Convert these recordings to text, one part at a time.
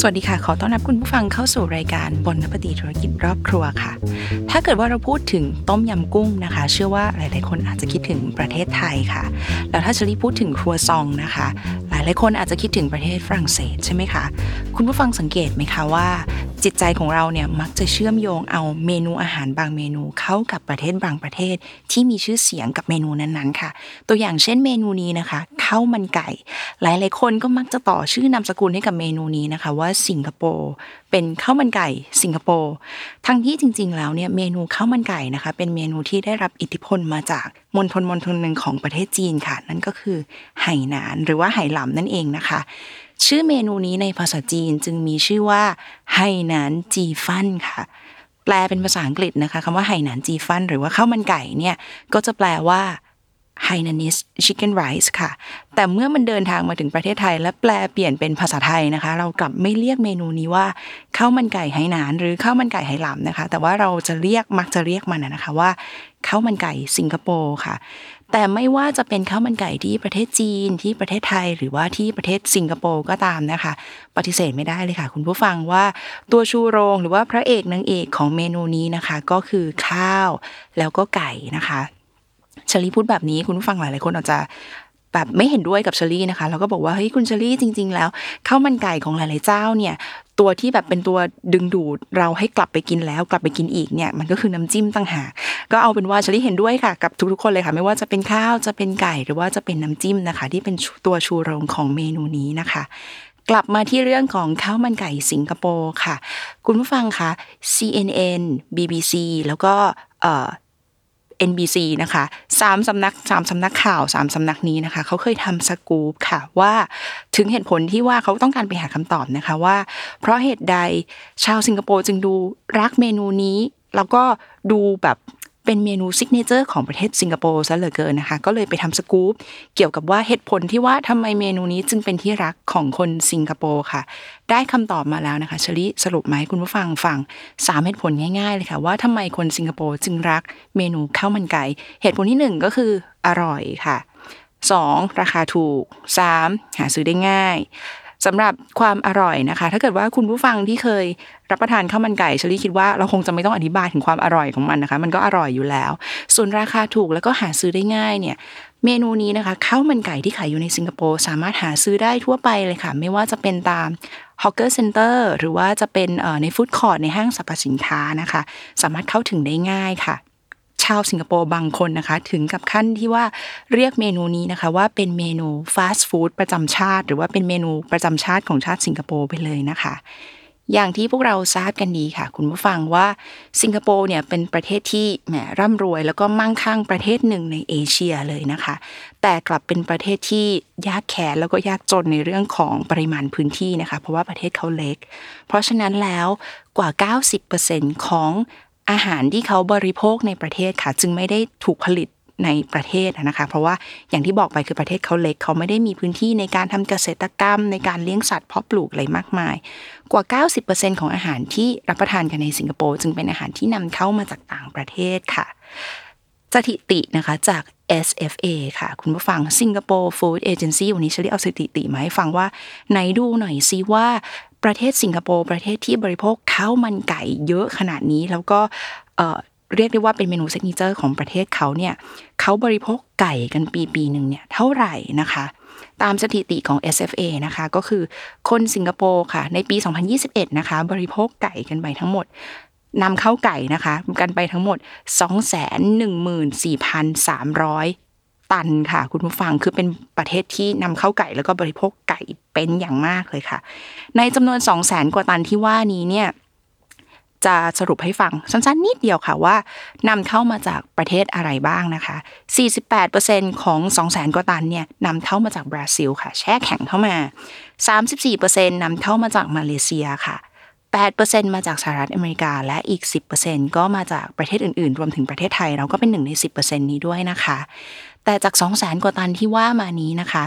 สวัสดีค่ะ ขอต้อนรับคุณผู้ฟังเข้าสู่รายการบนนปฏิธุรกิจรอบครัวค่ะ ถ้าเกิดว่าเราพูดถึงต้มยำกุ้งนะคะ เชื่อว่าหลาย ๆ คนอาจจะคิดถึงประเทศไทยค่ะ แล้วถ้าเชลีพูดถึงครัวซองนะคะ หลาย ๆ คนอาจจะคิดถึงประเทศฝรั่งเศสใช่ไหมคะ คุณผู้ฟังสังเกตไหมคะว่า จิตใจของเราเนี่ยมักจะเชื่อมโยงเอาเมนูอาหารบางเมนูเข้ากับประเทศบางประเทศ ที่มีชื่อเสียงกับเมนูนั้นๆค่ะ ตัวอย่างเช่นเมนูนี้นะคะข้าวมันไก่ หลายๆคนก็มักจะต่อชื่อนามสกุลให้กับเมนูนี้นะคะ ว่าสิงคโปร์เป็นข้าวมันไก่ สิงคโปร์ทั้งที่จริง ๆ แล้วเนี่ยเมนูข้าวมันไก่นะคะ เป็นเมนูที่ได้รับอิทธิพลมาจากมณฑลมณฑลหนึ่งของประเทศจีนค่ะ นั่นก็คือไหหนานหรือว่าไหหลำนั่นเองนะคะ ชื่อเมนูนี้ในภาษาจีนจึงมีชื่อว่าไหหนานจีฟันค่ะ แปลเป็นภาษาอังกฤษนะคะคำว่าไหหนานจีฟัน หรือว่าข้าวมันไก่เนี่ยก็จะแปลว่า Hainanese Chicken Rice ค่ะ แต่เมื่อมันเดินทางมาถึงประเทศไทย และแปลเปลี่ยนเป็นภาษาไทยนะคะ เรากลับไม่เรียกเมนูนี้ว่าข้าวมันไก่ไหหนาน หรือข้าวมันไก่ไหหลำนะคะ แต่ว่าเราจะเรียกมักจะเรียกมันนะคะว่าข้าวมันไก่สิงคโปร์ค่ะ แต่ไม่ว่าจะเป็นข้าวมันไก่ที่ประเทศจีนที่ประเทศไทย หรือว่าที่ประเทศสิงคโปร์ก็ตามนะคะ ปฏิเสธไม่ได้เลยค่ะ คุณผู้ฟังว่าตัวชูโรงหรือว่าพระเอกนางเอกของเมนูนี้นะคะ ก็คือข้าวแล้วก็ไก่นะคะชลิพูดแบบนี้คุณผู้ฟังหลายๆคนอาจจะ แบบไม่เห็นด้วยกับเชลี่นะคะ แล้วก็บอกว่าเฮ้ยคุณเชลี่จริง ๆ แล้วข้าวมันไก่ของหลาย ๆ เจ้าเนี่ยตัวที่แบบเป็นตัวดึงดูดเราให้กลับไปกินแล้วกลับไปกินอีกเนี่ยมันก็คือน้ำจิ้มต่างหากก็เอาเป็นว่าเชลี่เห็นด้วยค่ะกับทุกๆคนเลยค่ะ ไม่ว่าจะเป็นข้าวจะเป็นไก่หรือว่าจะเป็นน้ำจิ้มนะคะ ที่เป็นตัวชูโรงของเมนูนี้นะคะ กลับมาที่เรื่องของข้าวมันไก่สิงคโปร์ค่ะ คุณผู้ฟังคะ CNN BBC แล้วก็ NBC นะคะสามสำนักสามสำนักข่าวสามสำนักนี้นะคะเขาเคยทำสกู๊ปค่ะว่าถึงเหตุผลที่ว่าเขาต้องการไปหาคำตอบนะคะว่า เพราะเหตุใดชาวสิงคโปร์จึงดูรักเมนูนี้ แล้วก็ดูแบบ เป็นเมนู signature ของประเทศสิงคโปร์ซะเหลือเกินนะคะ ก็เลยไปทำสกู๊ปเกี่ยวกับว่าเหตุผลที่ว่าทำไมเมนูนี้จึงเป็นที่รักของคนสิงคโปร์ค่ะ ได้คำตอบมาแล้วนะคะเชอรี่สรุปมาให้คุณผู้ฟังฟังสามเหตุผลง่ายๆเลยค่ะ ว่าทำไมคนสิงคโปร์จึงรักเมนูข้าวมันไก่ เหตุผลที่หนึ่งก็คืออร่อยค่ะสองราคาถูกสามหาซื้อได้ง่าย สำหรับความอร่อยนะคะ ถ้าเกิดว่าคุณผู้ฟังที่เคยรับประทานข้าวมันไก่เชอรี่คิดว่าเราคงจะไม่ต้องอธิบายถึงความอร่อยของมันนะคะ มันก็อร่อยอยู่แล้ว ส่วนราคาถูกแล้วก็หาซื้อได้ง่ายเนี่ยเมนูนี้นะคะข้าวมันไก่ที่ขายอยู่ในสิงคโปร์สามารถหาซื้อได้ทั่วไปเลยค่ะ ไม่ว่าจะเป็นตาม hawker centre หรือว่าจะเป็นใน food court ในห้างสรรพสินค้านะคะ สามารถเข้าถึงได้ง่ายค่ะ ชาวสิงคโปร์บางคนนะคะ ถึงกับขั้นที่ว่าเรียกเมนูนี้นะคะว่าเป็นเมนูฟาสต์ฟู้ดประจำชาติ หรือว่าเป็นเมนูประจำชาติของชาติสิงคโปร์ไปเลยนะคะอย่างที่พวกเราทราบกันดีค่ะ คุณผู้ฟังว่าสิงคโปร์เนี่ยเป็นประเทศที่แหมร่ำรวย แล้วก็มั่งคั่งประเทศหนึ่งในเอเชียเลยนะคะ แต่กลับเป็นประเทศที่ยากแค้นแล้วก็ยากจนในเรื่องของปริมาณพื้นที่นะคะ เพราะว่าประเทศเขาเล็ก เพราะฉะนั้นแล้วกว่า 90%ของ อาหารที่เขาบริโภคในประเทศค่ะ จึงไม่ได้ถูกผลิตในประเทศนะคะ เพราะว่าอย่างที่บอกไปคือประเทศเขาเล็ก เขาไม่ได้มีพื้นที่ในการทำเกษตรกรรม ในการเลี้ยงสัตว์เพาะปลูกอะไรมากมาย กว่า 90%ของอาหารที่รับประทานกันในสิงคโปร์จึงเป็นอาหารที่นำเข้ามาจากต่างประเทศค่ะ สถิตินะคะจาก SFA ค่ะ คุณผู้ฟัง Singapore Food Agency วันนี้ฉันได้เอาสถิติมาให้ฟังว่าไหนดูหน่อยซิว่า ประเทศสิงคโปร์ประเทศที่บริโภคข้าวมันไก่เยอะขนาดนี้ แล้วก็เรียกได้ว่าเป็นเมนู signature ของประเทศเขาเนี่ยเขาบริโภคไก่กันปีปีหนึ่งเนี่ยเท่าไหร่นะคะ ตามสถิติของ SFA นะคะ ก็คือคนสิงคโปร์ค่ะ ในปี 2021 นะคะ บริโภคไก่กันไปทั้งหมดนำเข้าไก่นะคะ กันไปทั้งหมด 214,300 ตันค่ะ คุณผู้ฟังคือเป็นประเทศที่นำเข้าไก่แล้วก็บริโภคไก่เป็นอย่างมากเลยค่ะ ในจำนวน 2 0 0แสนกว่าตันที่ว่านี้เนี่ยจะสรุปให้ฟังสั้นๆนิดเดียวค่ะว่านำเข้ามาจากประเทศอะไรบ้างนะคะ 48%ของ 2 0 0แสนกว่าตันเนี่ยนำเข้ามาจากบราซิลค่ะ แช่แข็งเข้ามา 34%นำเข้ามาจากมาเลเซียค่ะ 8%มาจากสหรัฐอเมริกา และอีก 10%ก็มาจากประเทศอื่นๆ รวมถึงประเทศไทย เราก็เป็นหนึ่งใน 10%นี้ด้วยนะคะ แต่จาก 200,000กว่าตันที่ว่ามานี้นะคะ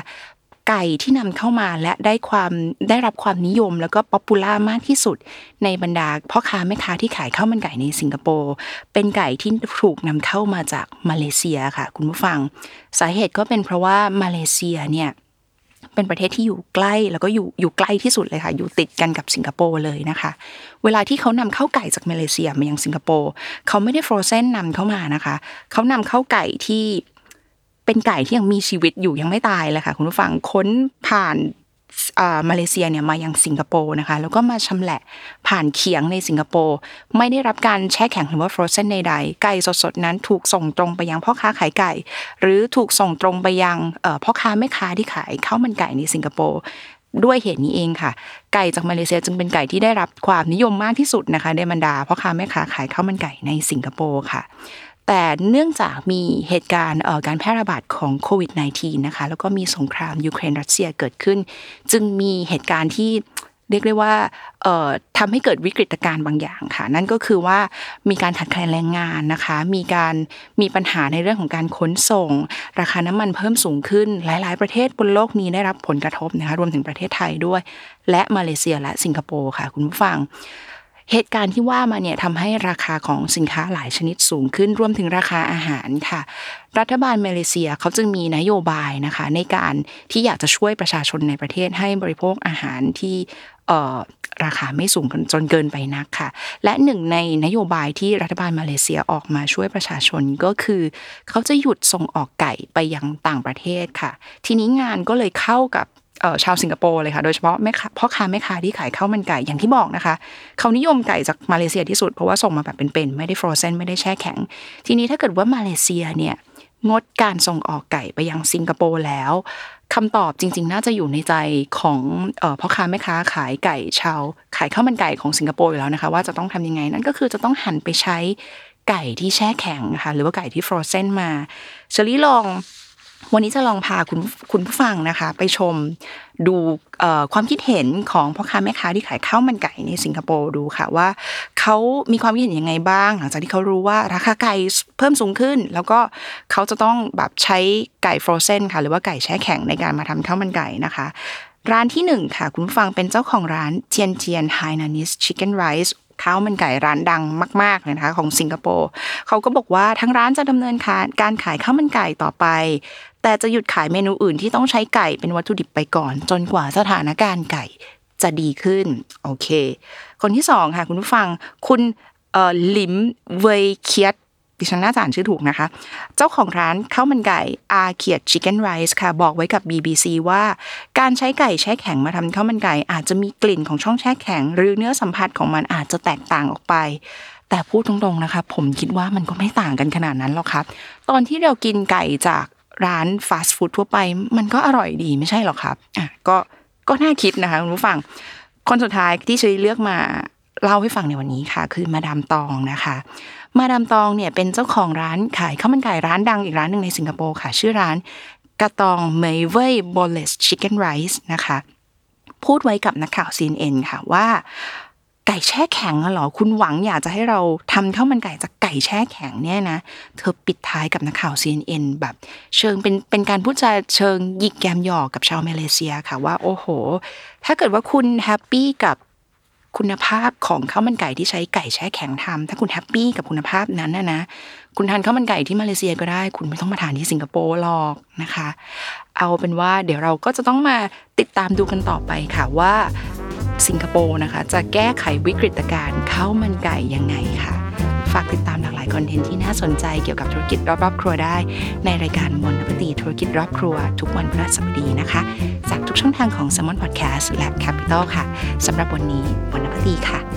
ไก่ที่นำเข้ามาและได้ความได้รับความนิยมแล้วก็ popular มากที่สุด ในบรรดาพ่อค้าแม่ค้าที่ขายข้าวมันไก่ในสิงคโปร์เป็นไก่ที่ถูกนำเข้ามาจากมาเลเซียค่ะ คุณผู้ฟัง สาเหตุก็เป็นเพราะว่ามาเลเซียเนี่ย เป็นประเทศที่อยู่ใกล้แล้วก็อยู่อยู่ใกล้ที่สุดเลยค่ะ อยู่ติดกันกับสิงคโปร์เลยนะคะ เวลาที่เขานำเข้าไก่จากมาเลเซียมายังสิงคโปร์เขาไม่ได้ฟรอเซนนำเข้ามานะคะเขานำเข้าไก่ที่เป็นไก่ที่ยังมีชีวิตอยู่ยังไม่ตายเลยค่ะ คุณผู้ฟังค้นผ่าน มาเลเซียเนี่ยมายังสิงคโปร์นะคะแล้วก็มาชำแหละผ่านเขียงในสิงคโปร์ไม่ได้รับการแช่แข็งหรือว่าฟรอเซนใดๆไก่สดๆนั้นถูกส่งตรงไปยังพ่อค้าขายไก่ หรือถูกส่งตรงไปยังพ่อค้าแม่ค้าที่ขายข้าวมันไก่ในสิงคโปร์ด้วยเหตุนี้เองค่ะ ไก่จากมาเลเซียจึงเป็นไก่ที่ได้รับความนิยมมากที่สุดนะคะในบรรดาพ่อค้าแม่ค้าขายข้าวมันไก่ในสิงคโปร์ค่ะ แต่เนื่องจากมีเหตุการณ์การแพร่ระบาดของโควิด -19 นะคะแล้วก็มีสงครามยูเครนรัสเซียเกิดขึ้น จึงมีเหตุการณ์ที่เรียกได้ว่าทำให้เกิดวิกฤตการณ์บางอย่างค่ะ นั่นก็คือว่ามีการขาดแคลนแรงงานนะคะ มีการมีปัญหาในเรื่องของการขนส่ง ราคาน้ำมันเพิ่มสูงขึ้น หลาย ๆ ประเทศบนโลกนี้ได้รับผลกระทบนะคะรวมถึงประเทศไทยด้วย และมาเลเซียและสิงคโปร์ค่ะ คุณผู้ฟัง เหตุการณ์ที่ว่ามาเนี่ยทำให้ราคาของสินค้าหลายชนิดสูงขึ้นรวมถึงราคาอาหารค่ะ รัฐบาลมาเลเซียเขาจึงมีนโยบายนะคะ ในการที่อยากจะช่วยประชาชนในประเทศให้บริโภคอาหารที่ราคาไม่สูงจนเกินไปนักค่ะ และหนึ่งในนโยบายที่รัฐบาลมาเลเซียออกมาช่วยประชาชนก็คือ เขาจะหยุดส่งออกไก่ไปยังต่างประเทศค่ะ ทีนี้งานก็เลยเข้ากับ ชาวสิงคโปร์เลยค่ะ โดยเฉพาะแม่ค้าพ่อค้าแม่ค้าที่ขายข้าวมันไก่อย่างที่บอกนะคะ เขานิยมไก่จากมาเลเซียที่สุดเพราะว่าส่งมาแบบเป็นๆไม่ได้ฟรอเซนไม่ได้แช่แข็ง ทีนี้ถ้าเกิดว่ามาเลเซียเนี่ยงดการส่งออกไก่ไปยังสิงคโปร์แล้วคำตอบจริง ๆ น่าจะอยู่ในใจของพ่อค้าแม่ค้าขายไก่ชาว ขายข้าวมันไก่ของสิงคโปร์อยู่แล้วนะคะ ว่าจะต้องทำยังไงนั่นก็คือจะต้องหันไปใช้ไก่ที่แช่แข็งค่ะหรือว่าไก่ที่ฟรอเซนมาเชอรี่ลอง วันนี้จะลองพาคุณคุณผู้ฟังนะคะ ไปชมดูความคิดเห็นของพ่อค้าแม่ค้าที่ขายข้าวมันไก่ในสิงคโปร์ดูค่ะว่าเขามีความคิดเห็นยังไงบ้าง หลังจากที่เขารู้ว่าราคาไก่เพิ่มสูงขึ้น แล้วก็เขาจะต้องแบบใช้ไก่ frozen ค่ะหรือว่าไก่แช่แข็งในการมาทำข้าวมันไก่นะคะร้านที่หนึ่งค่ะคุณผู้ฟังเป็นเจ้าของร้าน Tian Tian Hainanese Chicken Rice ข้าวมันไก่ร้านดังมากๆเลยนะคะของสิงคโปร์เขาก็บอกว่าทั้งร้านจะดำเนินการขายข้าวมันไก่ต่อไป แต่จะหยุดขายเมนูอื่นที่ต้องใช้ไก่เป็นวัตถุดิบไปก่อน จนกว่าสถานการณ์ไก่จะดีขึ้นโอเค คนที่สองค่ะคุณผู้ฟังคุณลิมเวเคียต ดิฉันน่าจะอ่านชื่อถูกนะคะ เจ้าของร้านข้าวมันไก่อาเคียดชิคเก้นไรซ์ค่ะ บอกไว้กับ BBC ว่าการใช้ไก่แช่แข็งมาทำข้าวมันไก่ อาจจะมีกลิ่นของช่องแช่แข็ง หรือเนื้อสัมผัสของมันอาจจะแตกต่างออกไป แต่พูดตรงๆนะคะผมคิดว่ามันก็ไม่ต่างกันขนาดนั้นหรอกครับ ตอนที่เรากินไก่จากร้านฟาสต์ฟู้ดทั่วไป มันก็อร่อยดีไม่ใช่หรอครับอะก็ก็น่าคิดนะคะคุณผู้ฟังคนสุดท้ายที่เชยเลือกมาเล่าให้ฟังในวันนี้ค่ะ คือมาดามตองนะคะ มาดามตองเนี่ยเป็นเจ้าของร้านขายข้าวมันไก่ร้านดังอีกร้านหนึ่งในสิงคโปร์ค่ะ ชื่อร้านกระตองเมยเว่ยบอลเลสชิคเก้นไรซ์นะคะ พูดไว้กับนักข่าว CNN ค่ะว่า ไก่แช่แข็งเหรอคุณหวังอยากจะให้เราทำข้าวมันไก่จากไก่แช่แข็งเนี่ยนะ เธอปิดท้ายกับนักข่าว CNN แบบ เชิงเป็นเป็นการพูดจาเชิงหยิกแกมหยอกกับชาวมาเลเซียค่ะว่า โอ้โห ถ้าเกิดว่าคุณ happy กับ คุณภาพของข้าวมันไก่ที่ใช้ไก่แช่แข็งทำถ้าคุณ happy กับคุณภาพนั้นนะนะคุณทานข้าวมันไก่ที่มาเลเซียก็ได้ คุณไม่ต้องมาทานที่สิงคโปร์หรอกนะคะ เอาเป็นว่าเดี๋ยวเราก็จะต้องมาติดตามดูกันต่อไปค่ะว่าสิงคโปร์นะคะ จะแก้ไขวิกฤตการณ์ข้าวมันไก่ยังไงค่ะ ฝากติดตาม คอนเทนต์ที่น่าสนใจเกี่ยวกับธุรกิจรอบๆ ครัวได้ ในรายการมนปตีธุรกิจรอบครัว ทุกวันพฤหัสบดีนะคะ จากทุกช่องทางของ s ซ m o n Podcast และ Capital ค่ะสำหรับวันนี้มนปตีค่ะ